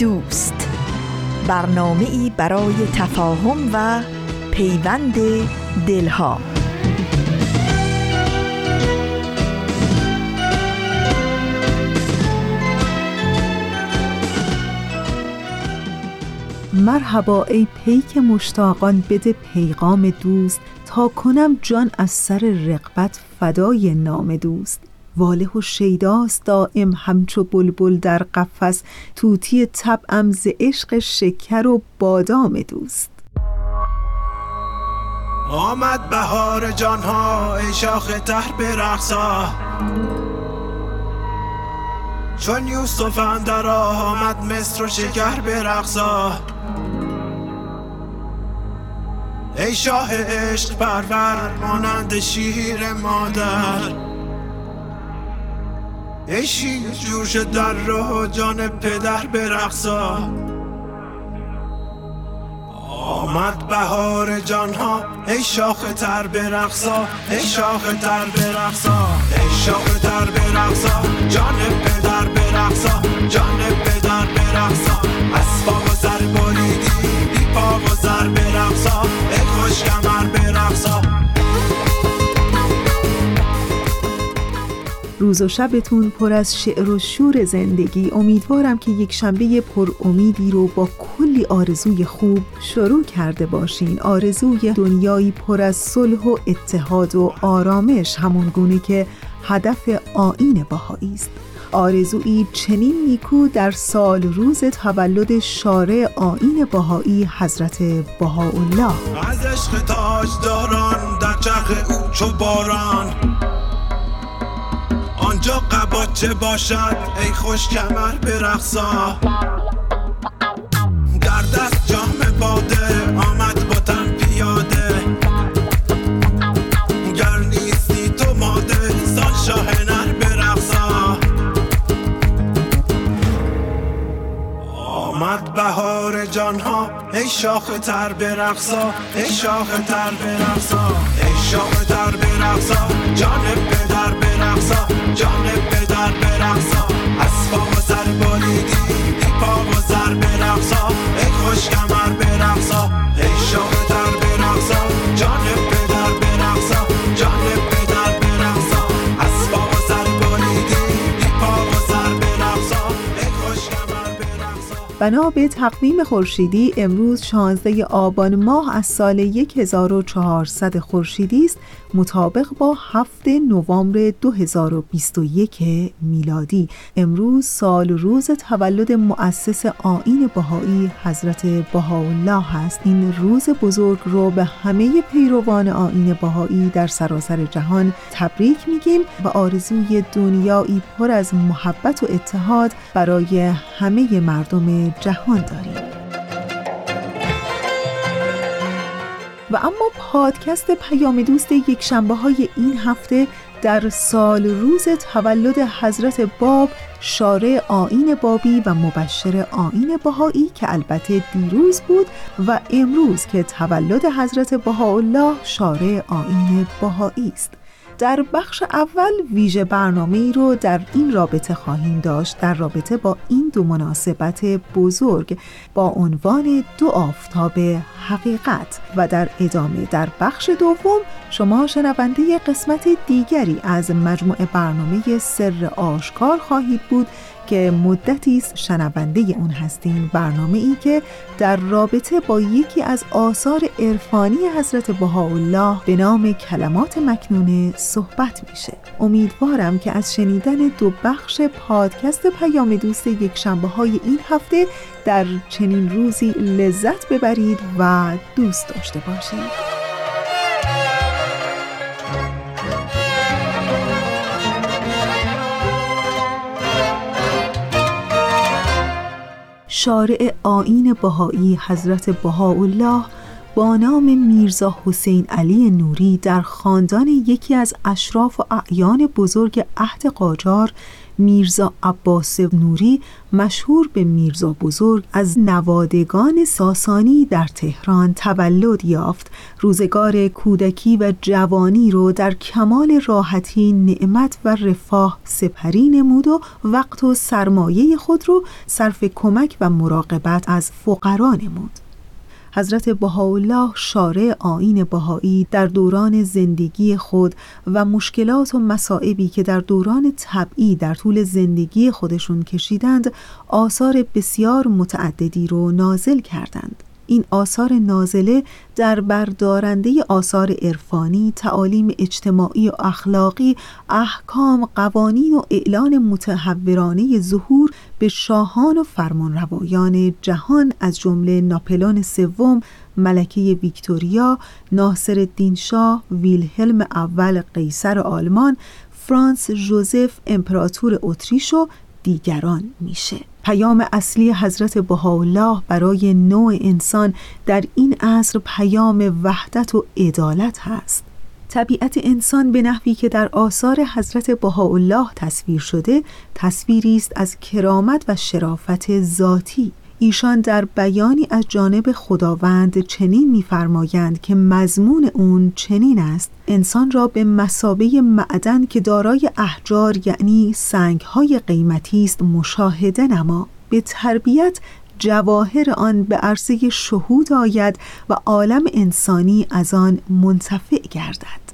دوست. برنامه ای برای تفاهم و پیوند دلها. مرحبا ای پیک مشتاقان بده پیغام دوست. تا کنم جان از سر رقبت فدای نام دوست. واله و شیداست دائم همچو بلبل در قفس. توتی طبعم ز عشق شکر و بادام دوست. آمد بهار جانها ای شاخ تر برقصا چون یوسف اندر آمد مصر و شکر برقصا ای شاه عشق پرور مانند شیر مادر. شیر جوش در رو جان پدر برقصا آمد بهار جانها ای شاخ تر برقصا ای شاخ تر برقصا ای شاخ تر برقصا جان پدر برقصا جان پدر برقصا از پا و سر بریدی بی پا و سر برقصا ای خوش کمر برقصا روز و شبتون پر از شعر و شور زندگی. امیدوارم که یک شنبه پر امیدی رو با کلی آرزوی خوب شروع کرده باشین. آرزوی دنیایی پر از صلح و اتحاد و آرامش همون گونه که هدف آین بهایی است. آرزویی چنین نیکو در سال روز تولد شارع آین بهایی حضرت بهاءالله. از عشق تاج داران در چرخ او چو باران. آنجا قباچه باشد؟ ای خوش کمر برقصا. در دست جام باده آمد با تن پیاده. گر نیستی تو ماده سال شاه نر برقصا. آمد بهار جانها ای شاخ تر برقصا. ای شاخ تر برقصا. ای شاخ تر برقصا. جان پدر برقصا جان پدر برقصا از پا و سر بریدی پا و سر برقصا ای خوش کمر برقصا ای شاخ تر برقصا جان پدر برقصا جان پدر برقصا از پا و سر بریدی پا و سر برقصا ای خوش کمر برقصا بنا به تقویم خورشیدی امروز 16 آبان ماه از سال 1400 خورشیدی است. مطابق با 7 نوامبر 2021 میلادی. امروز سال روز تولد مؤسس آین بهایی حضرت بهاءالله است این روز بزرگ رو به همه پیروان آین بهایی در سراسر جهان تبریک میگیم و آرزوی دنیایی پر از محبت و اتحاد برای همه مردم جهان داریم. و اما پادکست پیام دوست یک شنبه های این هفته در سال روز تولد حضرت باب شارع آین بابی و مبشر آین بهایی که البته دیروز بود و امروز که تولد حضرت بهاءالله شارع آین بهایی است. در بخش اول ویژه برنامه ای رو در این رابطه خواهیم داشت در رابطه با این دو مناسبت بزرگ با عنوان دو آفتاب حقیقت و در ادامه در بخش دوم شما شنونده قسمت دیگری از مجموعه برنامه سر آشکار خواهید بود که مدتی است شنونده اون هستین برنامه ای که در رابطه با یکی از آثار عرفانی حضرت بهاءالله به نام کلمات مکنونه صحبت میشه. امیدوارم که از شنیدن دو بخش پادکست پیام دوست یک شنبه های این هفته در چنین روزی لذت ببرید و دوست داشته باشید. شارع آین بهایی حضرت بهاءالله با نام میرزا حسین علی نوری در خاندان یکی از اشراف و اعیان بزرگ عهد قاجار میرزا عباس نوری مشهور به میرزا بزرگ از نوادگان ساسانی در تهران تولد یافت. روزگار کودکی و جوانی رو در کمال راحتی نعمت و رفاه سپری نمود و وقت و سرمایه خود رو صرف کمک و مراقبت از فقرا نمود. حضرت بهاءالله شارع آین بهایی در دوران زندگی خود و مشکلات و مصائبی که در دوران طبعی در طول زندگی خودشون کشیدند آثار بسیار متعددی رو نازل کردند. این آثار نازله در بردارنده آثار عرفانی، تعالیم اجتماعی و اخلاقی، احکام، قوانین و اعلان متحورانه ظهور به شاهان و فرمانروایان جهان از جمله ناپلون سوم، ملکه ویکتوریا، ناصر الدین شاه، ویلهلم اول قیصر آلمان، فرانس جوزف امپراتور اتریش و دیگران میشه. پیام اصلی حضرت بهاءالله برای نوع انسان در این عصر پیام وحدت و عدالت هست. طبیعت انسان به نحوی که در آثار حضرت بهاءالله تصویر شده تصویری است از کرامت و شرافت ذاتی. ایشان در بیانی از جانب خداوند چنین می‌فرمایند که مضمون اون چنین است. انسان را به مسابه معدن که دارای احجار یعنی سنگهای قیمتی است مشاهده نما. به تربیت جواهر آن به عرصه شهود آید و عالم انسانی از آن منتفع گردد.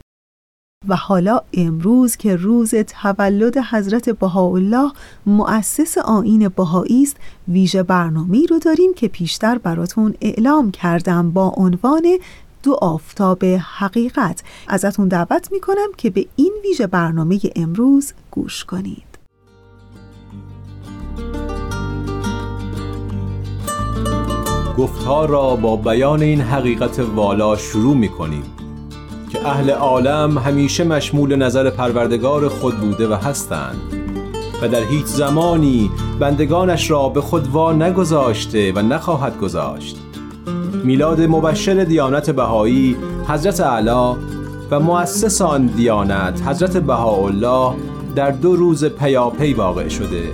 و حالا امروز که روز تولد حضرت بهاءالله مؤسس آین بهایی است ویژه برنامه رو داریم که پیشتر براتون اعلام کردم با عنوان دو آفتاب حقیقت. ازتون دعوت می‌کنم که به این ویژه برنامه امروز گوش کنید. گفتها را با بیان این حقیقت والا شروع می‌کنیم. که اهل عالم همیشه مشمول نظر پروردگار خود بوده و هستند. و در هیچ زمانی بندگانش را به خود وا نگذاشته و نخواهد گذاشت. میلاد مبشر دیانت بهایی حضرت علا و مؤسس آن دیانت حضرت بهاءالله در دو روز پیاپی واقع شده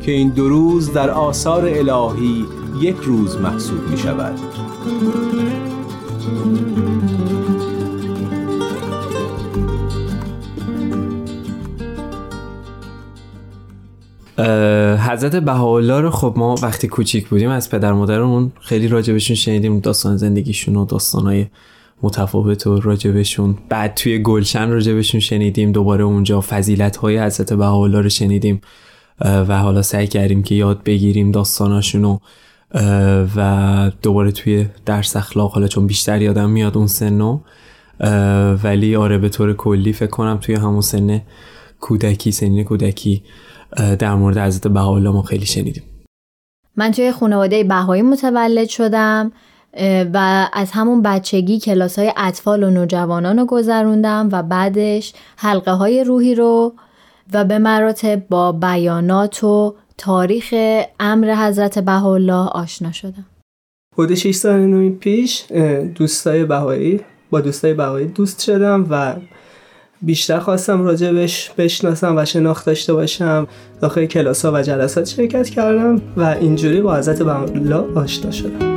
که این دو روز در آثار الهی یک روز محسوب می شود حضرت بهاءالله رو خب ما وقتی کوچیک بودیم از پدر مادرمون خیلی راجبشون شنیدیم داستان زندگیشون و داستانهای متفاوت و راجبشون. بعد توی گلشن راجبشون شنیدیم دوباره اونجا فضیلت های حضرت بهاءالله رو شنیدیم و حالا سعی کردیم که یاد بگیریم داستاناشونو و دوباره توی درس اخلاق حالا چون بیشتر یادم میاد اون سنو ولی آره به طور کلی فکر کنم توی همون سن کودکی سنین کودکی در مورد حضرت بهاءالله ما خیلی شنیدیم. من توی خانواده بهایی متولد شدم و از همون بچگی کلاس های اطفال و نوجوانان رو گذروندم و بعدش حلقه های روحی رو و به مراتب با بیانات و تاریخ امر حضرت بهاءالله آشنا شدم. حدود 6 سال پیش دوستای بهایی با دوستای بهایی دوست شدم و بیشتر خواستم راجبش بشناسم و شناخت داشته باشم داخل کلاس ها و جلسات شرکت کردم و اینجوری با حضرت بهاءالله آشنا شدم.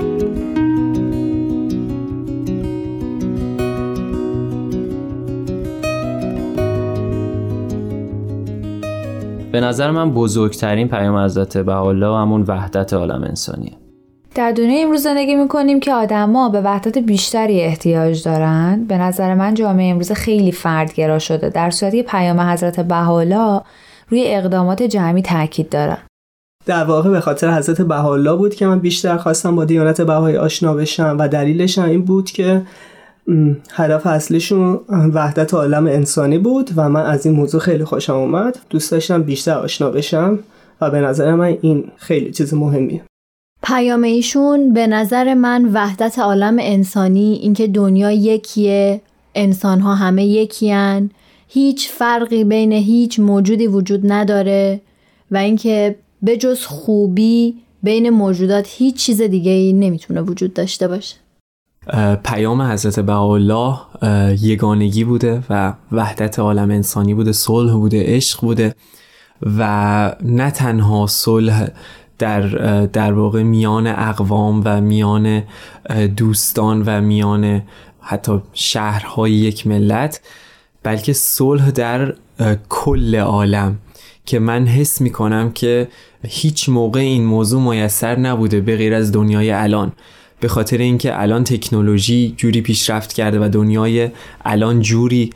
به نظر من بزرگترین پیام حضرت بهاءالله همون وحدت عالم انسانیه. در دنیای امروز زندگی می‌کنیم که آدما به وحدت بیشتری احتیاج دارند به نظر من جامعه امروز خیلی فردگرا شده. در صورتی پیام حضرت بهاءالله روی اقدامات جمعی تاکید داره. در واقع به خاطر حضرت بهاءالله بود که من بیشتر خواستم با دیانت بهایی آشنا بشم و دلیلش هم این بود که هدف اصلیشون وحدت عالم انسانی بود و من از این موضوع خیلی خوشم اومد. دوست داشتم بیشتر آشنا بشم و به نظر من این خیلی چیز مهمیه. پیام ایشون به نظر من وحدت عالم انسانی اینکه دنیا یکیه انسان ها همه یکیان هیچ فرقی بین هیچ موجودی وجود نداره و اینکه به جز خوبی بین موجودات هیچ چیز دیگه ای نمی‌تونه وجود داشته باشه. پیام حضرت بهاءالله یگانگی بوده و وحدت عالم انسانی بوده صلح بوده عشق بوده و نه تنها صلح در در واقع میان اقوام و میان دوستان و میان حتی شهرهای یک ملت بلکه صلح در کل عالم. که من حس می کنم که هیچ موقع این موضوع میسر نبوده به غیر از دنیای الان. به خاطر اینکه الان تکنولوژی جوری پیشرفت کرده و دنیای الان جوری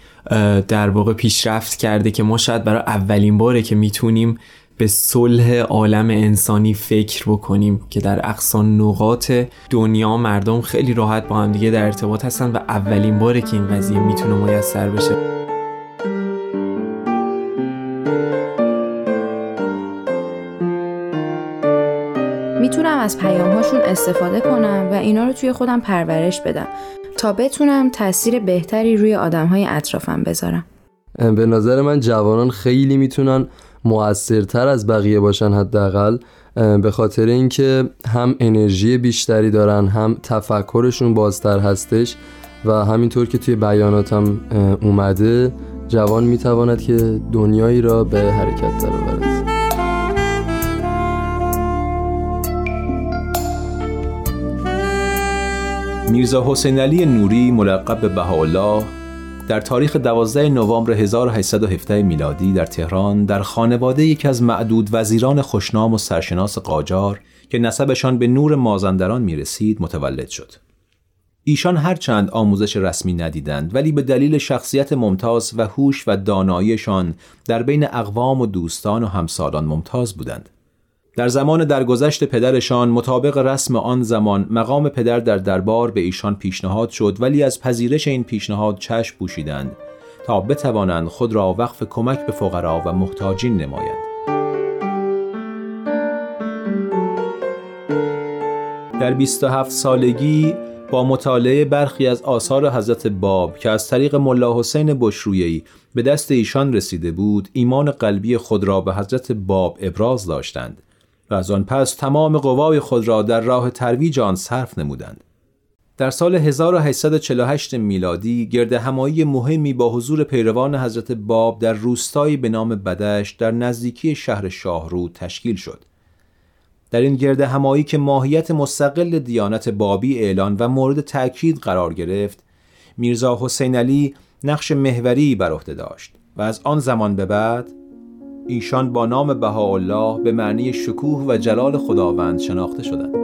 در واقع پیشرفت کرده که ما شاید برای اولین باره که می‌تونیم به صلح عالم انسانی فکر بکنیم که در اقصان نقاط دنیا مردم خیلی راحت با هم دیگه در ارتباط هستن و اولین باره که این قضیه می‌تونه میسر بشه. می‌تونم از پیامهاشون استفاده کنم و اینا رو توی خودم پرورش بدم تا بتونم تاثیر بهتری روی آدمهای اطرافم بذارم. به نظر من جوانان خیلی می‌تونن موثرتر از بقیه باشن حداقل به خاطر اینکه هم انرژی بیشتری دارن هم تفکرشون بازتر هستش و همینطور که توی بیاناتم اومده جوان می‌تواند که دنیایی را به حرکت درآورد. میرزا حسین علی نوری ملقب به بهاءالله در تاریخ 12 نوامبر 1817 میلادی در تهران در خانواده یکی از معدود وزیران خوشنام و سرشناس قاجار که نسبشان به نور مازندران می رسید متولد شد. ایشان هرچند آموزش رسمی ندیدند ولی به دلیل شخصیت ممتاز و هوش و داناییشان در بین اقوام و دوستان و همسالان ممتاز بودند. در زمان درگذشت پدرشان مطابق رسم آن زمان مقام پدر در دربار به ایشان پیشنهاد شد ولی از پذیرش این پیشنهاد چشم پوشیدند تا بتوانند خود را وقف کمک به فقرا و محتاجین نمایند. در 27 سالگی با مطالعه برخی از آثار حضرت باب که از طریق ملا حسین بشرویی به دست ایشان رسیده بود ایمان قلبی خود را به حضرت باب ابراز داشتند. و از آن پس تمام قوای خود را در راه ترویج آن صرف نمودند. در سال 1848 میلادی گرد همایی مهمی با حضور پیروان حضرت باب در روستایی به نام بدش در نزدیکی شهر شاهرو تشکیل شد. در این گرد همایی که ماهیت مستقل دیانت بابی اعلان و مورد تأکید قرار گرفت، میرزا حسین علی نقش محوری بر عهده داشت و از آن زمان به بعد ایشان با نام بهاءالله به معنی شکوه و جلال خداوند شناخته شدند.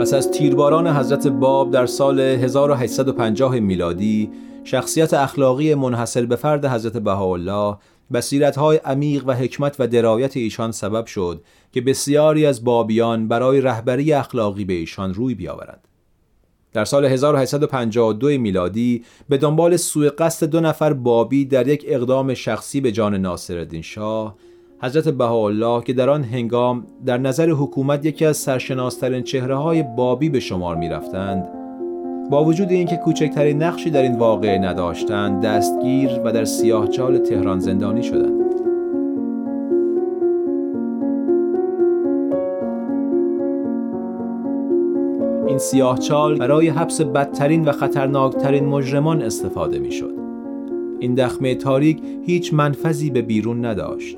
پس از تیرباران حضرت باب در سال 1850 میلادی شخصیت اخلاقی منحصر به فرد حضرت بهاءالله بصیرت‌های عمیق و حکمت و درایت ایشان سبب شد که بسیاری از بابیان برای رهبری اخلاقی به ایشان روی بیاورند. در سال 1852 میلادی به دنبال سوء قصد دو نفر بابی در یک اقدام شخصی به جان ناصرالدین شاه حضرت بهاءالله که در آن هنگام در نظر حکومت یکی از سرشناسترین چهره های بابی به شمار می رفتند با وجود اینکه کوچکترین نقشی در این واقعه نداشتند دستگیر و در سیاهچال تهران زندانی شدند. این سیاهچال برای حبس بدترین و خطرناکترین مجرمان استفاده می شد. این دخمه تاریک هیچ منفذی به بیرون نداشت.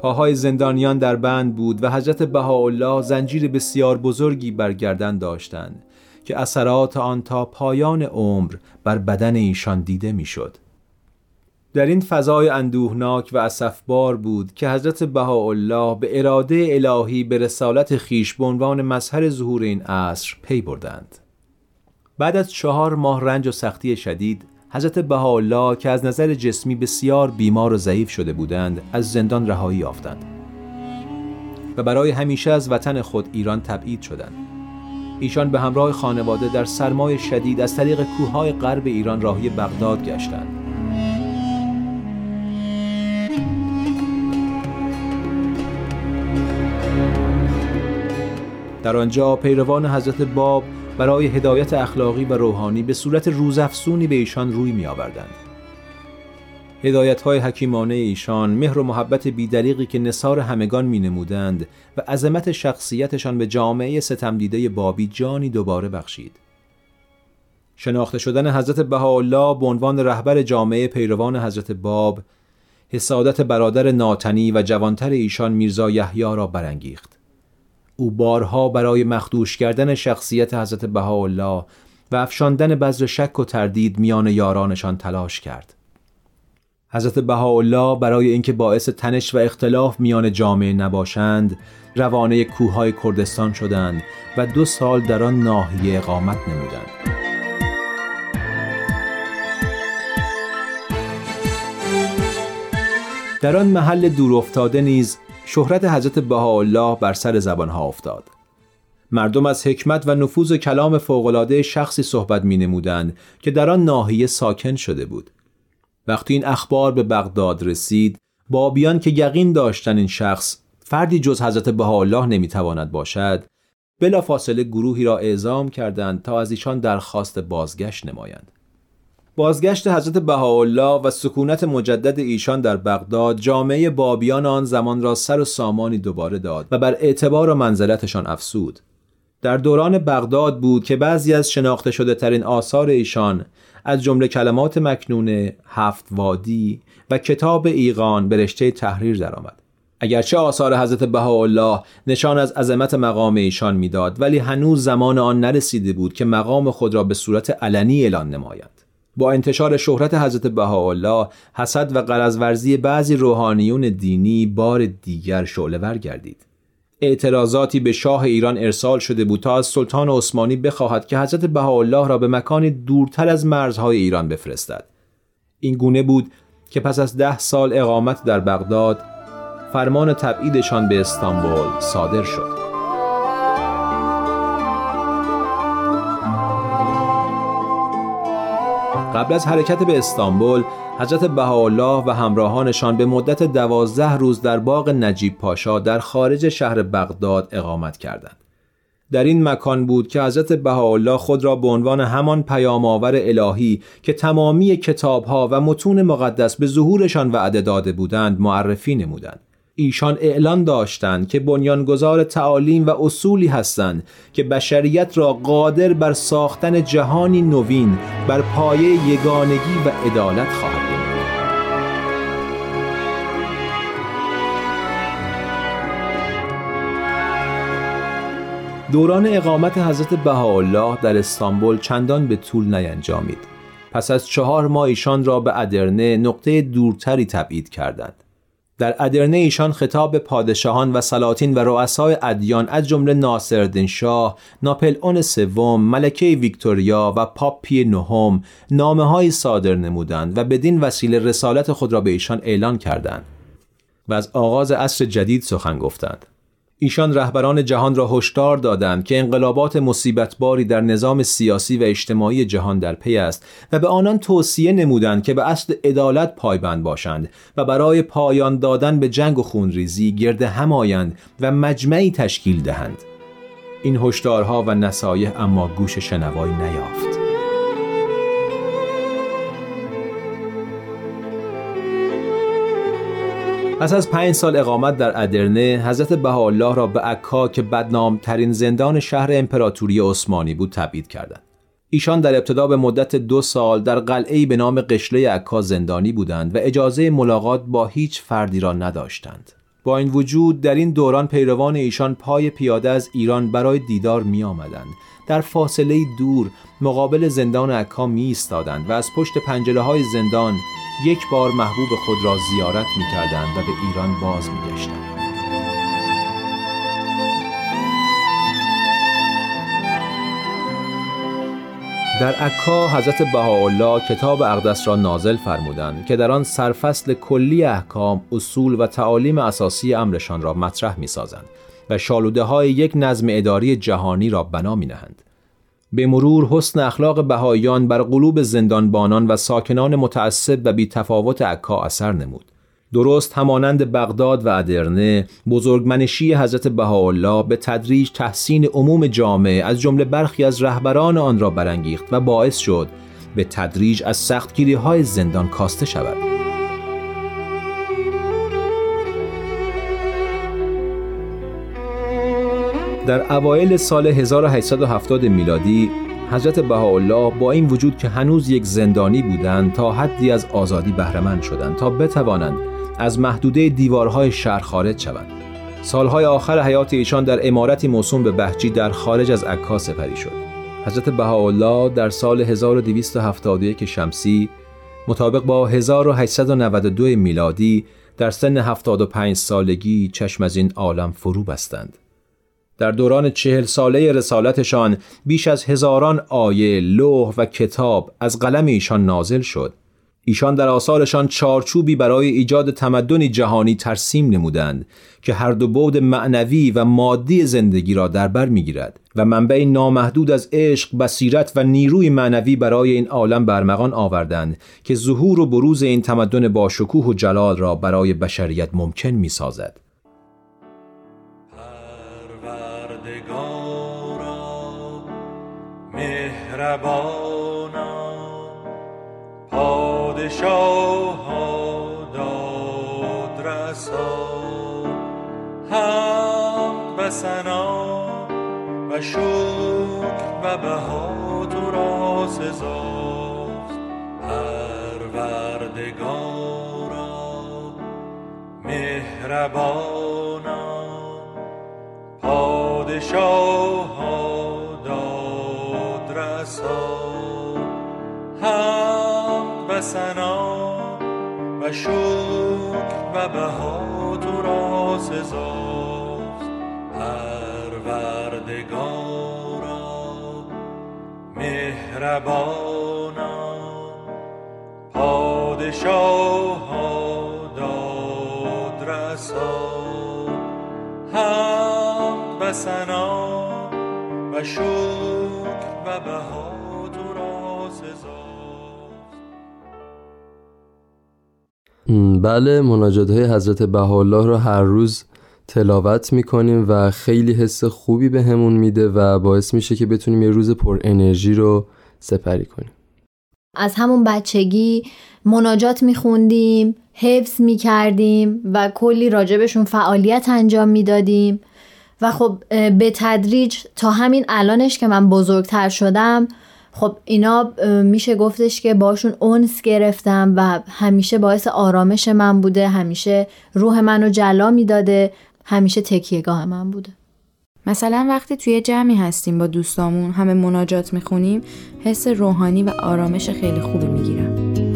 پاهای زندانیان در بند بود و حضرت بهاءالله زنجیر بسیار بزرگی بر گردن داشتند که اثرات آن تا پایان عمر بر بدن ایشان دیده می‌شد. در این فضای اندوهناک و اسفبار بود که حضرت بهاءالله به اراده الهی به رسالت خیش به عنوان مظهر ظهور این عصر پی بردند. بعد از چهار ماه رنج و سختی شدید حضرت بهاءالله که از نظر جسمی بسیار بیمار و ضعیف شده بودند از زندان رهایی یافتند. و برای همیشه از وطن خود ایران تبعید شدند. ایشان به همراه خانواده در سرمای شدید از طریق کوههای غرب ایران راهی بغداد گشتند. در آنجا پیروان حضرت باب برای هدایت اخلاقی و روحانی به صورت روزافزونی به ایشان روی می آوردند. هدایت های حکیمانه ایشان مهر و محبت بیدریقی که نصار همگان می نمودند و عظمت شخصیتشان به جامعه ستمدیده بابی جانی دوباره بخشید. شناخته شدن حضرت بهاءالله به عنوان رهبر جامعه پیروان حضرت باب حسادت برادر ناتنی و جوانتر ایشان میرزا یحیی را برانگیخت. او بارها برای مخدوش کردن شخصیت حضرت بهاءالله و افشاندن بذر شک و تردید میان یارانشان تلاش کرد. حضرت بهاءالله برای اینکه باعث تنش و اختلاف میان جامعه نباشند روانه کوههای کردستان شدند و دو سال در آن ناحیه اقامت نمودند در آن محل دور افتاده نیز شهرت حضرت بهاءالله بر سر زبانها افتاد. مردم از حکمت و نفوذ کلام فوقالعاده شخصی صحبت می نمودند که در آن ناحیه ساکن شده بود. وقتی این اخبار به بغداد رسید بابیان که یقین داشتن این شخص فردی جز حضرت بهاءالله نمی‌تواند باشد بلا فاصله گروهی را اعزام کردند تا از ایشان درخواست بازگشت نمایند. بازگشت حضرت بهاءالله و سکونت مجدد ایشان در بغداد جامعه بابیان آن زمان را سر و سامانی دوباره داد و بر اعتبار و منزلتشان افسود در دوران بغداد بود که بعضی از شناخته شده ترین آثار ایشان از جمله کلمات مکنونه، هفت وادی و کتاب ایقان به رشته تحریر درآمد. اگرچه آثار حضرت بهاءالله نشان از عظمت مقام ایشان می‌داد ولی هنوز زمان آن نرسیده بود که مقام خود را به صورت علنی اعلان نمایند. با انتشار شهرت حضرت بهاءالله حسد و قرض بعضی روحانیون دینی بار دیگر شعله گردید. اعتراضاتی به شاه ایران ارسال شده بود تا از سلطان عثمانی بخواهد که حضرت بهاءالله را به مکانی دورتر از مرزهای ایران بفرستد این گونه بود که پس از ده سال اقامت در بغداد فرمان تبعیدشان به استانبول صادر شد قبل از حرکت به استانبول حضرت بهاءالله و همراهانشان به مدت دوازده روز در باغ نجیب پاشا در خارج شهر بغداد اقامت کردند. در این مکان بود که حضرت بهاءالله خود را به عنوان همان پیام آور الهی که تمامی کتابها و متون مقدس به ظهورشان وعده داده بودند معرفی نمودند. ایشان اعلان داشتند که بنیانگذار تعالیم و اصولی هستند که بشریت را قادر بر ساختن جهانی نوین بر پایه یگانگی و عدالت خواهد دوران اقامت حضرت بهاءالله در استانبول چندان به طول نینجامید. پس از چهار ماه ایشان را به ادرنه نقطه دورتری تبعید کردند. در ادرنه ایشان خطاب به پادشاهان و سلاطین و رؤسای ادیان از جمله ناصرالدین شاه، ناپل اون سوم، ملکه ویکتوریا و پاپ پی نهم نامه صادر نمودند و بدین وسیله رسالت خود را به ایشان اعلان کردند و از آغاز عصر جدید سخن گفتند. ایشان رهبران جهان را هشدار دادند که انقلابات مصیبتباری در نظام سیاسی و اجتماعی جهان در پی است و به آنان توصیه نمودند که به اصل عدالت پایبند باشند و برای پایان دادن به جنگ و خونریزی گرد هم آیند و مجمعی تشکیل دهند. این هشدارها و نصایح اما گوش شنوایی نیافت. پس از پنج سال اقامت در ادرنه حضرت بهاءالله را به عکا که بدنامترین زندان شهر امپراتوری عثمانی بود تبعید کردند. ایشان در ابتدا به مدت دو سال در قلعه به نام قشله عکا زندانی بودند و اجازه ملاقات با هیچ فردی را نداشتند. با این وجود در این دوران پیروان ایشان پای پیاده از ایران برای دیدار می آمدند در فاصله دور مقابل زندان عکا می ایستادند و از پشت پنجره های زندان یک بار محبوب خود را زیارت می کردند و به ایران باز می گشتند. در عکا حضرت بهاءالله کتاب اقدس را نازل فرمودند که در آن سرفصل کلی احکام، اصول و تعالیم اساسی امرشان را مطرح می سازند و شالوده های یک نظم اداری جهانی را بنا می نهند. به مرور حسن اخلاق بهاییان بر قلوب زندانبانان و ساکنان متعصب و بی تفاوت عکا اثر نمود. درست همانند بغداد و ادرنه بزرگمنشی حضرت بهاءالله به تدریج تحسین عموم جامعه از جمله برخی از رهبران آن را برانگیخت و باعث شد به تدریج از سختگیری های زندان کاسته شود در اوایل سال 1870 میلادی حضرت بهاءالله با این وجود که هنوز یک زندانی بودند تا حدی از آزادی بهرهمند شدند تا بتوانند از محدوده دیوارهای شهر خارج شوند. سالهای آخر حیات ایشان در امارتی موسوم به بهجی در خارج از عکا سپری شد. حضرت بهاءالله در سال 1271 شمسی مطابق با 1892 میلادی در سن 75 سالگی چشم از این عالم فرو بستند. در دوران چهل ساله رسالتشان بیش از هزاران آیه، لوح و کتاب از قلم ایشان نازل شد. ایشان در آثارشان چارچوبی برای ایجاد تمدنی جهانی ترسیم نمودند که هر دو بود معنوی و مادی زندگی را در بر می‌گیرد و منبع نامحدود از عشق، بصیرت و نیروی معنوی برای این عالم برمغان آوردند که ظهور و بروز این تمدن با شکوه و جلال را برای بشریت ممکن می سازد. مهربانا پادشاه داد رسا هم و سنا و شکر و بها تو را سزاست پروردگارا مهربانا پادشاه هم و سنا و شکر و بها تو را سزاست پروردگارا مهربانا پادشاه و سنا و شکر و بها بله مناجات های حضرت بهاءالله رو هر روز تلاوت می‌کنیم و خیلی حس خوبی به همون میده و باعث میشه که بتونیم یه روز پر انرژی رو سپری کنیم. از همون بچگی مناجات میخوندیم حفظ می‌کردیم و کلی راجبشون فعالیت انجام می‌دادیم. و خب به تدریج تا همین الانش که من بزرگتر شدم خب اینا میشه گفتش که باشون اونس گرفتم و همیشه باعث آرامش من بوده همیشه روح منو جلا می‌داده همیشه تکیهگاه من بوده. مثلا وقتی توی جمعی هستیم با دوستامون همه مناجات می‌خونیم حس روحانی و آرامش خیلی خوبی می‌گیرم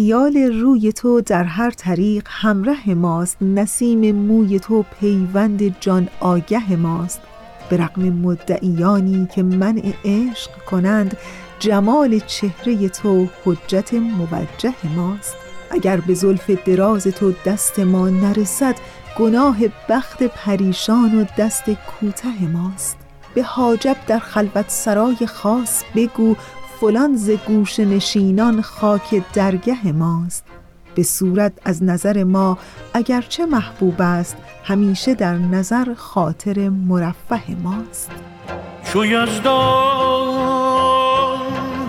خیال روی تو در هر طریق همراه ماست. نسیم موی تو پیوند جان آگه ماست. به رقم مدعیانی که منع عشق کنند جمال چهره تو حجت موجه ماست. اگر به زلف دراز تو دست ما نرسد گناه بخت پریشان و دست کوته ماست. به حاجب در خلوت سرای خاص بگو فلان ز گوش نشینان خاک درگه ماست. به صورت از نظر ما اگرچه محبوب است همیشه در نظر خاطر مرفه ماست. چو یزدان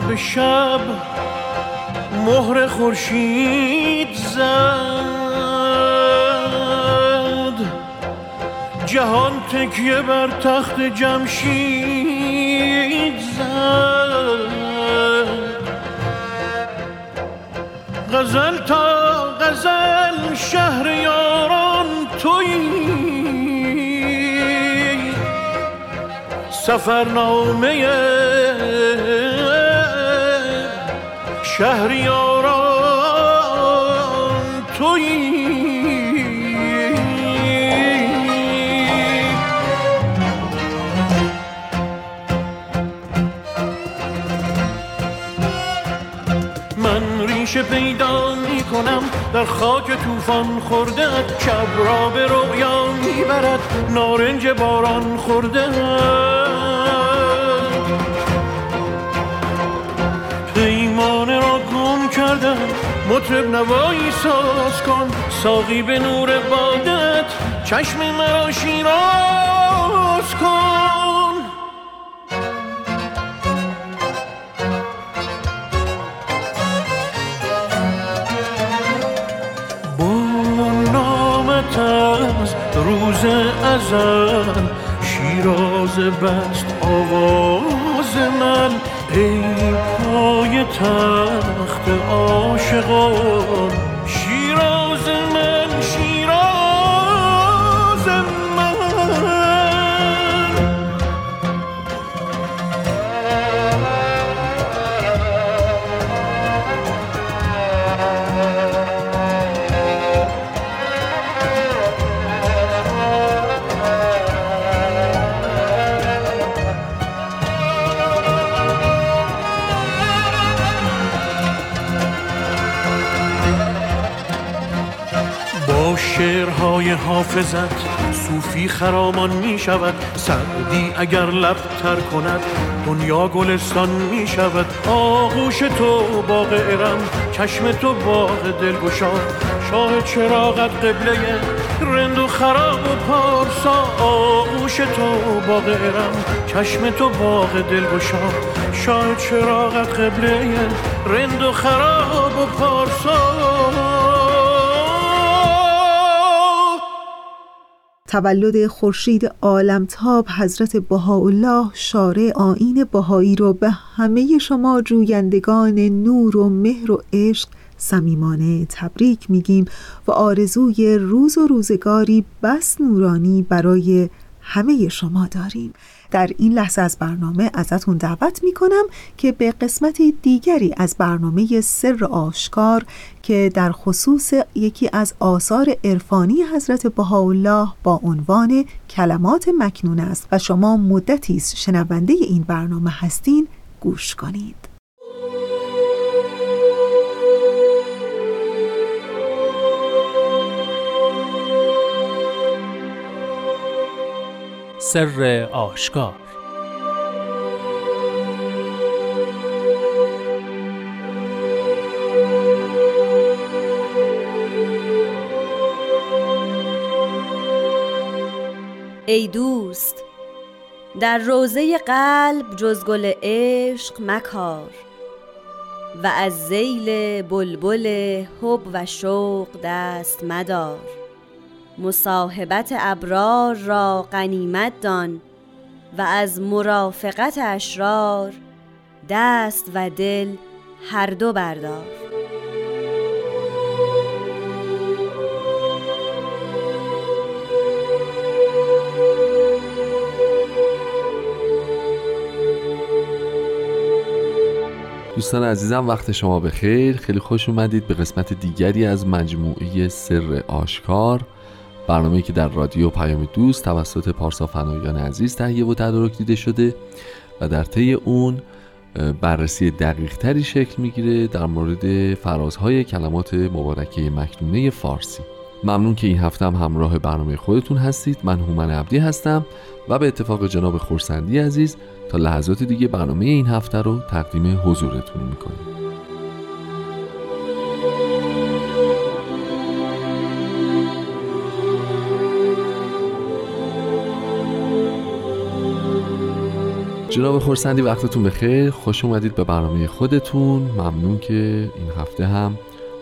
به شب مهر خورشید زد جهان تکیه بر تخت جمشید غزل تا غزل شهر یاران توی. سفرنامه یاران ریشه پیدا می کنم در خاک طوفان خورده شب را به رویا می‌برد. نارنج باران خورده پیمانه را گم کردم مطرب نوایی ساز کن. ساقی به نور بادت چشم مرا شیراز کن. بزن شیراز بست آواز من. ای پای تخت عاشقان حافظت صوفی خرامان می شود سعدی اگر لب تر کند دنیا گلستان می شود آغوش تو باغ ارم چشم تو باغ دلگشا شاه چراغت قبله رند و خراب و پارسا. آغوش تو باغ ارم چشم تو باغ دلگشا شاه چراغت قبله رند و خراب و پارسا. تولد خورشید عالمتاب حضرت بهاءالله شارع آیین بهایی رو به همه شما جویندگان نور و مهر و عشق صمیمانه تبریک میگیم و آرزوی روز و روزگاری بس نورانی برای همه شما داریم. در این لحظه از برنامه ازتون دعوت می‌کنم که به قسمت دیگری از برنامه سر آشکار که در خصوص یکی از آثار عرفانی حضرت بهاءالله با عنوان کلمات مکنون است و شما مدتی شنونده این برنامه هستین گوش کنید. سر آشکار. ای دوست در روزه قلب جز گل عشق مکار و از زیل بلبل حب و شوق دست مدار. مصاحبت ابرار را غنیمت دان و از مرافقت اشرار دست و دل هر دو بردار. دوستان عزیزم وقت شما بخیر. خیلی خوش اومدید به قسمت دیگری از مجموعه سر آشکار. برنامه که در رادیو پیام دوست توسط پارسا فنایان عزیز تهیه و تدارک دیده شده و در طی اون بررسی دقیق تری شکل می‌گیره در مورد فرازهای کلمات مبارکه مکنونه فارسی. ممنون که این هفته هم همراه برنامه خودتون هستید. من هومن عبدی هستم و به اتفاق جناب خورسندی عزیز تا لحظات دیگه برنامه این هفته رو تقدیم حضورتون می‌کنیم. جناب خورسندی وقتتون بخیر. خوش اومدید به برنامه خودتون. ممنون که این هفته هم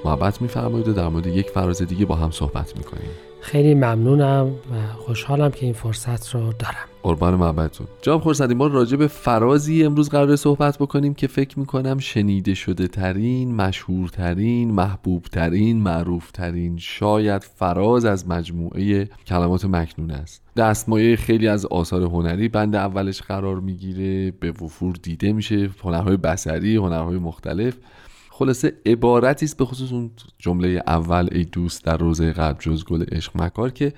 محبت میفرمایید و در مورد یک فراز دیگه با هم صحبت می‌کنیم. خیلی ممنونم و خوشحالم که این فرصت رو دارم. قربان محبتتون. جناب خورسندی ما راجع به فرازی امروز قرار صحبت بکنیم که فکر می‌کنم شنیده شده ترین مشهورترین محبوب ترین معروف ترین شاید فراز از مجموعه کلمات مکنون است. دستمایه خیلی از آثار هنری بند اولش قرار می‌گیره به وفور دیده میشه هنرهای بصری هنرهای مختلف. خلاصه عبارتی است به خصوص اون جمله اول ای دوست در روزه قلب جز گل عشق مکار که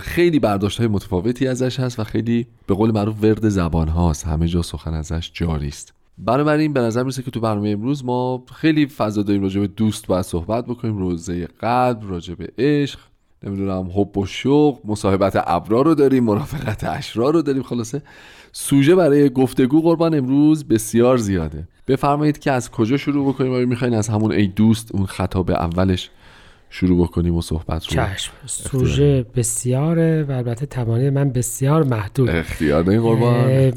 خیلی برداشت های متفاوتی ازش هست و خیلی به قول معروف ورد زبان هاست همه جا سخن ازش جاری است. بنابراین به نظر می‌رسه که تو برنامه امروز ما خیلی فضا داریم راجع به دوست باید صحبت بکنیم روزه قلب راجع به عشق نمی‌دونم حب و شوق مصاحبت ابرار رو داریم مرافقت اشرار رو داریم. خلاصه سوژه برای گفتگو قربان امروز بسیار زیاده. بفرمایید که از کجا شروع بکنیم؟ آیا می‌خواین از همون ای دوست اون خطاب اولش شروع بکنیم و صحبت رو. چشم سوژه بسیاره و البته توانایی من بسیار محدود. اختیار دارین قربان.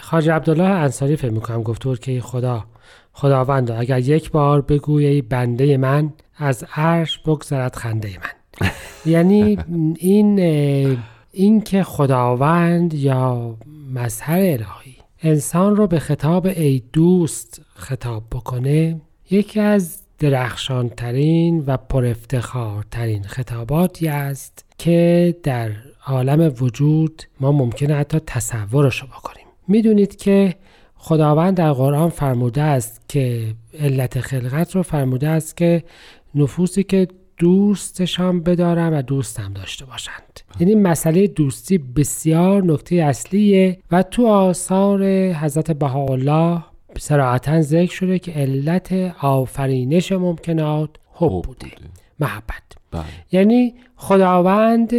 خاج عبدالله انصاری فکر می‌کنم گفت که خدا خداوند. اگر یک بار بگوی ای بنده من از عرش بگذرد خنده من. یعنی این اینکه خداوند یا مظهر الهی انسان رو به خطاب ای دوست خطاب بکنه یکی از درخشانترین و پرافتخارترین خطاباتی است که در عالم وجود ما ممکنه حتی تصورش رو بکنیم می‌دونید که خداوند در قرآن فرموده است که علت خلقت رو فرموده است که نفوسی که دوستشان بدارن و دوستم داشته باشند. یعنی مسئله دوستی بسیار نکته اصلیه و تو آثار حضرت بهاءالله سراحتا ذکر شده که علت آفرینش ممکنات حب بوده. محبت. یعنی خداوند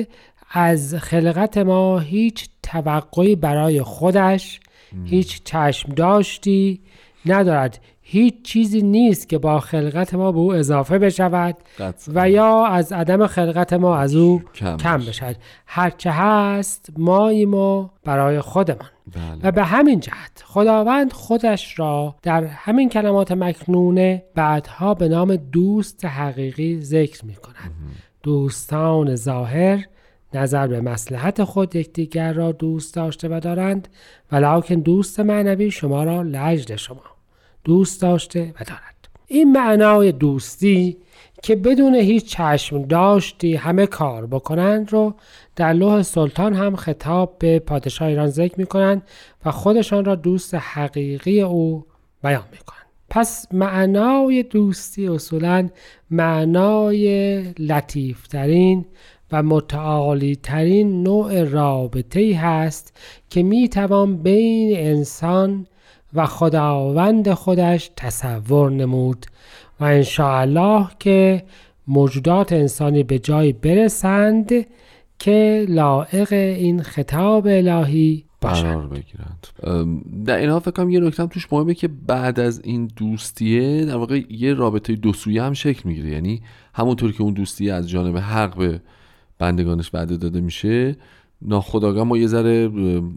از خلقت ما هیچ توقعی برای خودش هیچ چشم داشتی ندارد. هیچ چیزی نیست که با خلقت ما به او اضافه بشود و یا از عدم خلقت ما از او کم, کم بشود هرچه هست ما برای خودمان. بله. و به همین جهت خداوند خودش را در همین کلمات مکنونه بعدها به نام دوست حقیقی ذکر می کند دوستان ظاهر نظر به مسلحت خود یکدیگر را دوست داشته و دارند ولیکن دوست معنوی شما را لجد شما. دوست داشته و دارد این معنای دوستی که بدون هیچ چشم داشتی همه کار بکنند رو در لوح سلطان هم خطاب به پادشاه ایران ذکر می کنند و خودشان را دوست حقیقی او بیان می کنند. پس معنای دوستی اصولا معنای لطیفترین و متعالی ترین نوع رابطه هست که می توان بین انسان و خداوند خودش تصور نمود و انشاءالله که موجودات انسانی به جای برسند که لائق این خطاب الهی قرار بگیرند. در این حال فکر کنم یه نکته توش مهمه که بعد از این دوستیه در واقع یه رابطه دو سویه هم شکل می‌گیره. یعنی همونطور که اون دوستیه از جانب حق به بندگانش وعده داده میشه ناخداگاه ما یه ذره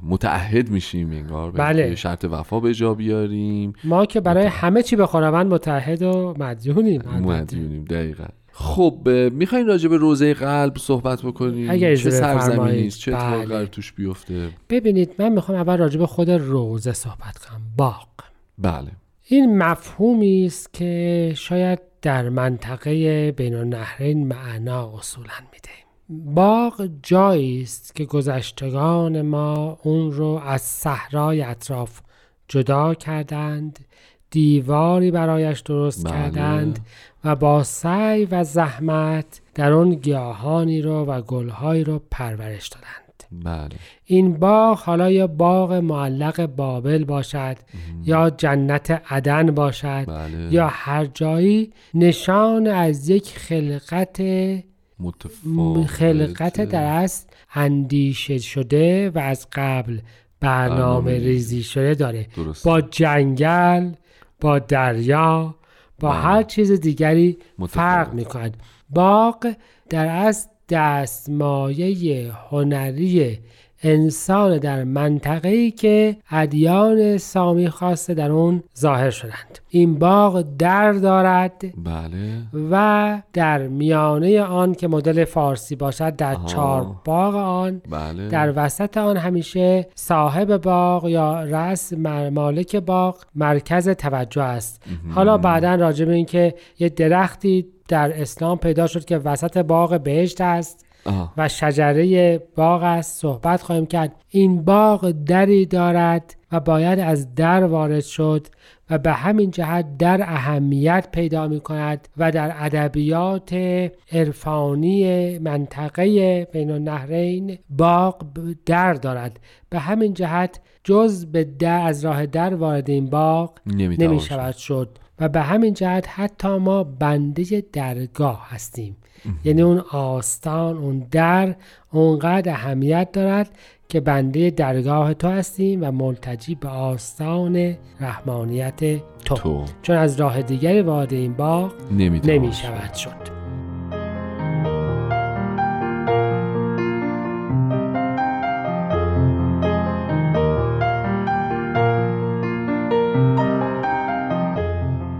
متعهد میشیم انگار بله. شرط وفا به جا بیاریم. ما که برای همه چی به خداوند متحد و مدیونیم مدیونیم دقیقا. خب می‌خواین راجع به روزه قلب صحبت بکنیم؟ اگر چه سرزمینی است؟ چه بله. اتفاقی توش بیفته؟ ببینید من می‌خوام اول راجع به خود روزه صحبت کنم. باغ. بله. این مفهومی است که شاید در منطقه بین النهرین معنا اصولا میده. باغ جایی است که گذشتگان ما اون رو از صحرای اطراف جدا کردند دیواری برایش درست بله. کردند و با سعی و زحمت در اون گیاهانی رو و گلهایی رو پرورش دادند بله این باغ حالا یا باغ معلق بابل باشد یا جنت عدن باشد بله. یا هر جایی نشان از یک خلقت متفاوت خلقت در اصل اندیشه شده و از قبل برنامه برنامه ریزی شده داره درسته. با جنگل با دریا با بله. هر چیز دیگری متفاوت. فرق می‌کند باغ در اصل دستمایه هنری انسان در منطقه‌ای که ادیان سامی خواسته در اون ظاهر شدند. این باغ در دارد بله. و در میانه آن که مدل فارسی باشد در آها. چهار باغ آن بله. در وسط آن همیشه صاحب باغ یا رأس مالک باغ مرکز توجه است. حالا بعدا راجع به اینکه یه درختی در اسلام پیدا شد که وسط باغ بهشت است. آه. و شجره باغ است. صحبت خواهیم کرد. این باغ دری دارد و باید از در وارد شد و به همین جهت در اهمیت پیدا می کند و در ادبیات عرفانی منطقه بین النهرین باغ در دارد. به همین جهت جز به در از راه در وارد این باغ نمی شود شد. و به همین جهت حتی ما بنده درگاه هستیم. یعنی اون آستان اون در اونقدر اهمیت دارد که بنده درگاه تو هستیم و ملتجی به آستان رحمانیت تو, تو. چون از راه دیگری وارد این باغ نمی شود شد.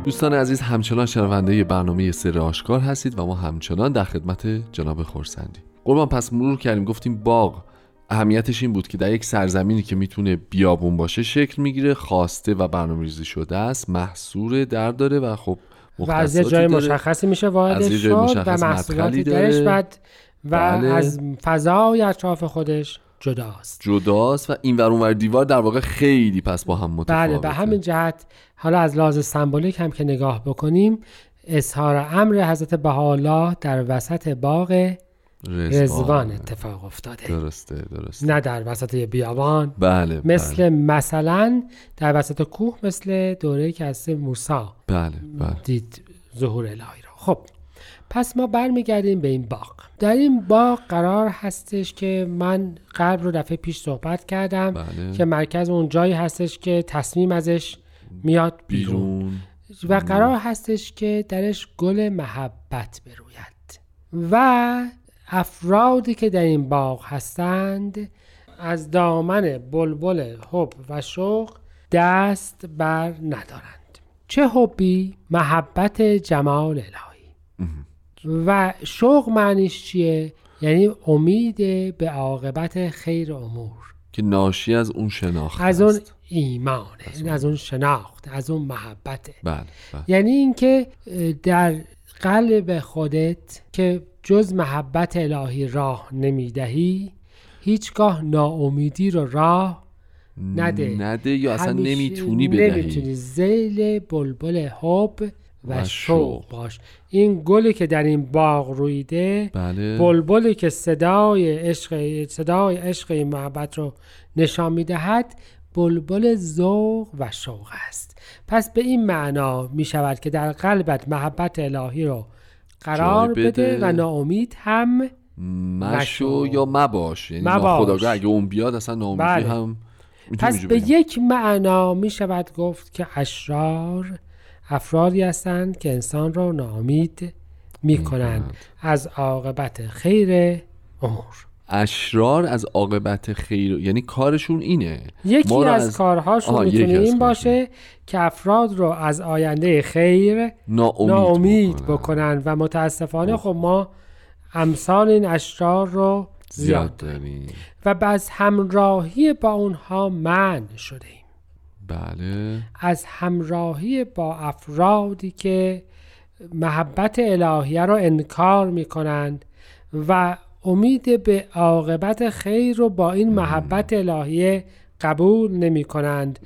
دوستان عزیز همچنان شنونده برنامه سر آشکار هستید و ما همچنان در خدمت جناب خورسندی قربان پس مرور کردیم گفتیم باغ اهمیتش این بود که در یک سرزمینی که می‌تونه بیابون باشه شکل می‌گیره خواسته و برنامه‌ریزی شده است محصور در داره و خب و از یه جای. مشخصی میشه وارد شد و محصولاتی. درش بعد و بله. از فضای اطراف خودش جداست جداست و این ور اونور دیوار در واقع خیلی پس با هم متفاوته بله به همین جهت حالا از لحاظ سمبولیک هم که نگاه بکنیم اظهار امر حضرت بهاءالله در وسط باغ رزوان اتفاق افتاده. درسته درسته. نه در وسط یه بیابان. بله مثل بله مثلا در وسط کوه مثل دوره که از موسا بله بله. دید ظهور الهی رو. خب پس ما برمیگردیم به این باغ. در این باغ قرار هستش که من قلب رو دفعه پیش صحبت کردم بله. که مرکز اون جایی هستش که تصمیم ازش میاد بیرون, بیرون. و قرار هستش که درش گل محبت بروید. و افرادی که در این باغ هستند از دامن بلبل حب و شوق دست بر ندارند. چه حبی؟ محبت جمال الهی. و شوق معنیش چیه؟ یعنی امید به عاقبت خیر امور. که ناشی از اون شناخت از اون. ایمانه از, از اون شناخت از اون محبته بله بله. یعنی اینکه در قلب خودت که جز محبت الهی راه نمی‌دهی هیچگاه ناامیدی رو راه نده. نده یا اصلا نمی‌تونی بدهی. نمی‌تونی. زیل بلبل حب و, شوق. باش. این گلی که در این باغ رویده بله. بلبلی که صدای عشق صدای عشق محبت رو نشان می‌دهد بلبل ذوق و شوق است پس به این معنا می شود که در قلبت محبت الهی رو قرار بده. بده. و ناامید هم مشو یا مباش یعنی مباش. اگه اون بیاد اصلا ناامیدی بله. هم پس به. یک معنا می شود گفت که اشرار افرادی هستند که انسان را ناامید می کنند از عاقبت خیر امور اشرار از عاقبت خیر یعنی کارشون اینه. یکی ما رو از, کارهاشون می‌تونه از این. باشه که افراد رو از آینده خیر ناامید, ناامید بکنن. بکنن و متاسفانه خب ما امثال این اشرار رو زیاد داریم. و از همراهی با اونها منع شده ایم بله. از همراهی با افرادی که محبت الهیه را انکار می کنند و امید به عاقبت خیر رو با این محبت الهیه قبول نمی کنند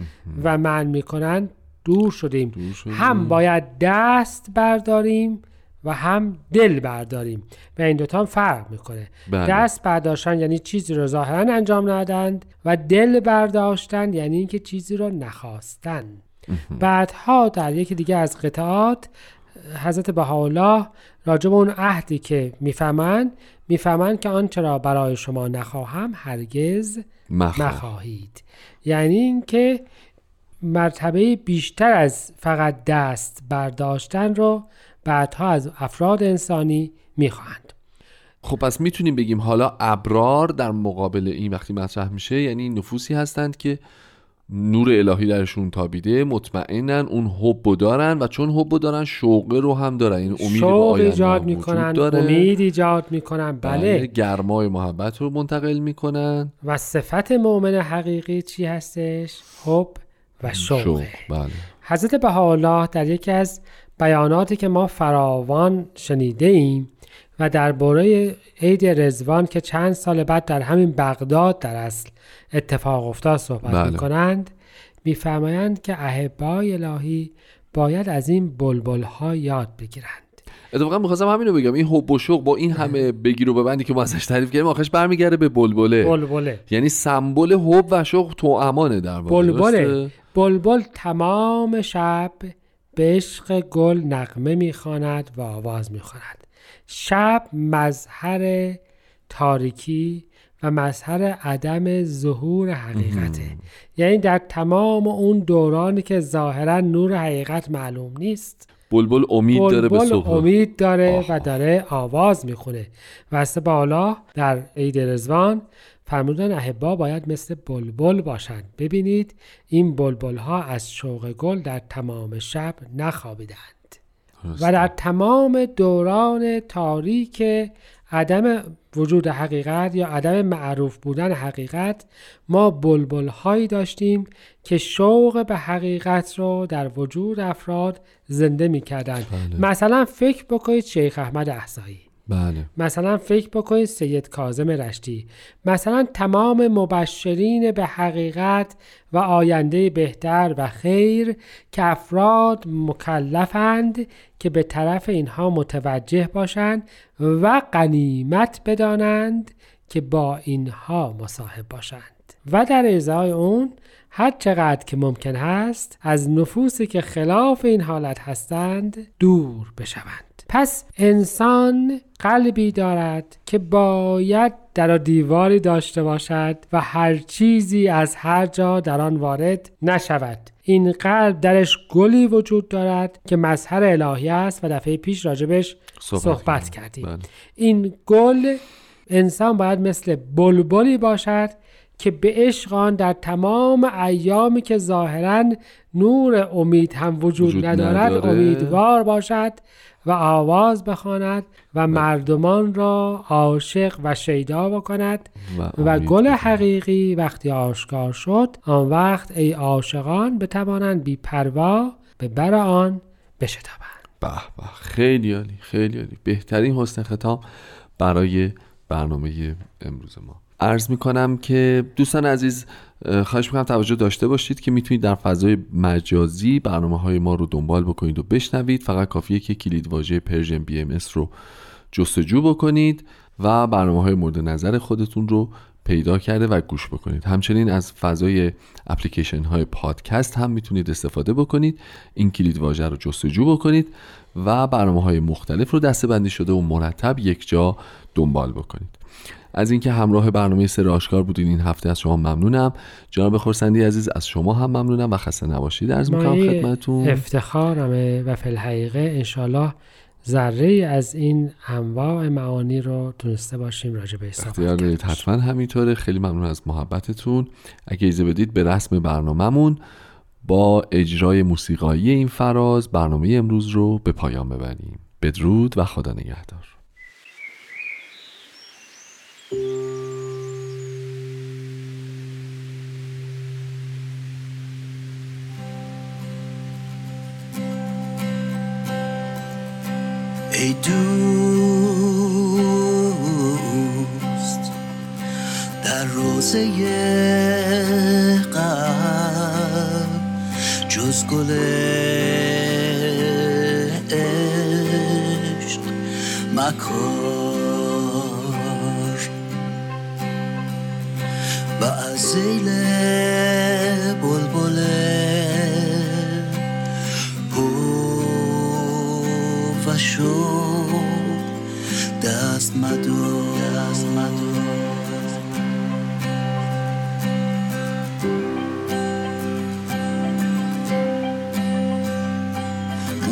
و من می کنند دور شدیم. شدیم. هم باید دست برداریم و هم دل برداریم. و این دوتا هم فرق می‌کنه بله. دست برداشتن یعنی چیزی رو ظاهرا انجام ندادند و دل برداشتن یعنی اینکه چیزی رو نخواستن. بعدها در یکی دیگه از قطعات حضرت بهاءالله راجع به اون عهدی که می‌فهمند می‌فهمند که آنچه را برای شما نخواهم هرگز مخواه. مخواهید یعنی اینکه مرتبه بیشتر از فقط دست برداشتن رو بعدها از افراد انسانی می‌خواهند خب پس می‌تونیم بگیم حالا ابرار در مقابل این وقتی مطرح میشه یعنی نفوسی هستند که نور الهی درشون تابیده مطمئنن اون حب دارن و چون حب دارن شوقه رو هم دارن. این امید به آینده ایجاد می‌کنن داره. امید ایجاد می‌کنن. بله, گرمای محبت رو منتقل می‌کنن. و صفت مؤمن حقیقی چی هستش؟ حب و شوق شوق بله. حضرت بهاءالله در یکی از بیاناتی که ما فراوان شنیده ایم و درباره عید رزوان که چند سال بعد در همین بغداد در اصل اتفاق افتاد صحبت بله. می‌کنند میفرمایند که احبای الهی باید از این بلبل ها یاد بگیرند. اتفاقا می‌خواستم همینو بگم این حب و شوق با این همه بگیر و ببندی که ما ازش تعریف کردیم آخرش برمیگرده به بلبله. بلبله. یعنی سمبل حب و شوق تو امانه در واقع بلبله؟ بلبل تمام شب به عشق گل نغمه می‌خواند و آواز می‌خواند. شب مظهر تاریکی و مظهر عدم ظهور حقیقته. یعنی در تمام اون دورانی که ظاهرا نور حقیقت معلوم نیست بلبل امید داره به بلبل صبح. امید داره و داره آواز می‌خونه. و بالا در عید رزوان فرمودن احبا باید مثل بلبل باشند. ببینید این بلبل ها از شوق گل در تمام شب نخوابیدند. و در تمام دوران تاریک عدم وجود حقیقت یا عدم معروف بودن حقیقت ما بلبل هایی داشتیم که شوق به حقیقت رو در وجود افراد زنده می کردن. بله. مثلا فکر بکنید شیخ احمد احسایی بله. مثلا فکر بکنید سید کازم رشتی. مثلا تمام مبشرین به حقیقت و آینده بهتر و خیر که افراد مکلفند که به طرف اینها متوجه باشند و غنیمت بدانند که با اینها مصاحب باشند. و در ازای اون هر چقدر که ممکن هست از نفوسی که خلاف این حالت هستند دور بشوند. پس انسان قلبی دارد که باید در دیواری داشته باشد و هر چیزی از هر جا در آن وارد نشود. این قلب درش گلی وجود دارد که مظهر الهی است و دفعه پیش راجبش صحبت صحبت, کردیم. این گل انسان باید مثل بلبلی باشد که به عشق آن در تمام ایامی که ظاهرا نور امید هم وجود, وجود ندارد نداره. امیدوار باشد و آواز بخواند و مردمان را عاشق و شیدا بکند و, و گل حقیقی وقتی آشکار شد آن وقت ای عاشقان بتوانند بی پروا به بر آن بشتابند. به به خیلی عالی خیلی عالی. بهترین حسن ختام برای برنامه امروز ما. عرض می‌کنم که دوستان عزیز اه، خواهش می‌کنم توجه داشته باشید که می‌تونید در فضای مجازی برنامه های ما رو دنبال بکنید و بشنوید. فقط کافیه که کلید واژه Persian BM رو جستجو بکنید و برنامه های مورد نظر خودتون رو پیدا کرده و گوش بکنید. همچنین از فضای اپلیکیشن های پادکست هم می‌تونید استفاده بکنید. این کلید واژه رو جستجو بکنید و برنامه های مختلف رو دسته بندی شده و مرتب یک جا دنبال بکنید. از اینکه همراه برنامه سر آشکار بودین این هفته از شما ممنونم. جناب خورسندی عزیز از شما هم ممنونم و خسته نباشید. عرض می‌کنم خدمتتون. افتخارمه و فی الحقیقه انشالله ذره از این انواع معانی رو تونسته باشیم راجع به صحبت اختیار دارید. حتما همینطوره. خیلی ممنون از محبتتون. اگه ایزه بدید به رسم برنامهمون با اجرای موسیقایی این فراز برنامه امروز رو به پایان ببریم. بدرود و خدا نگهدار. ای دوست در روزه قلب جز گل عشق مکار زیل بلبل و شو دست مدار دست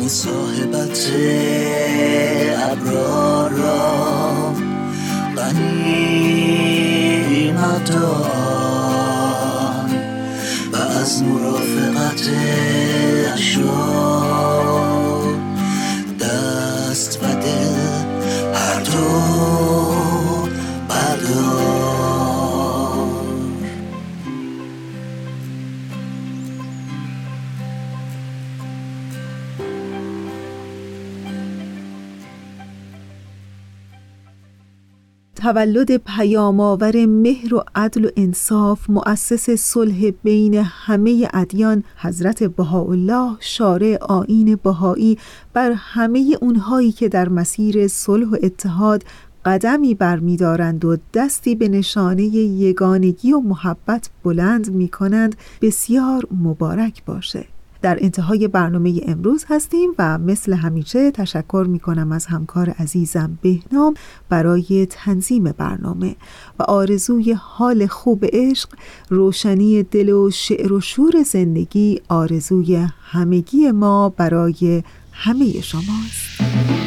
مصاحبت ابرار را غنیمت دان مرافقت اشرار تولد پیامآور مهر و عدل و انصاف مؤسس صلح بین همه ادیان حضرت بهاءالله شارع آیین بهایی بر همه اونهایی که در مسیر صلح و اتحاد قدمی برمیدارند و دستی به نشانه یگانگی و محبت بلند می کنند بسیار مبارک باشه. در انتهای برنامه امروز هستیم و مثل همیشه تشکر می کنم از همکار عزیزم بهنام برای تنظیم برنامه و آرزوی حال خوب عشق روشنی دل و شعر و شور زندگی آرزوی همگی ما برای همه شماست.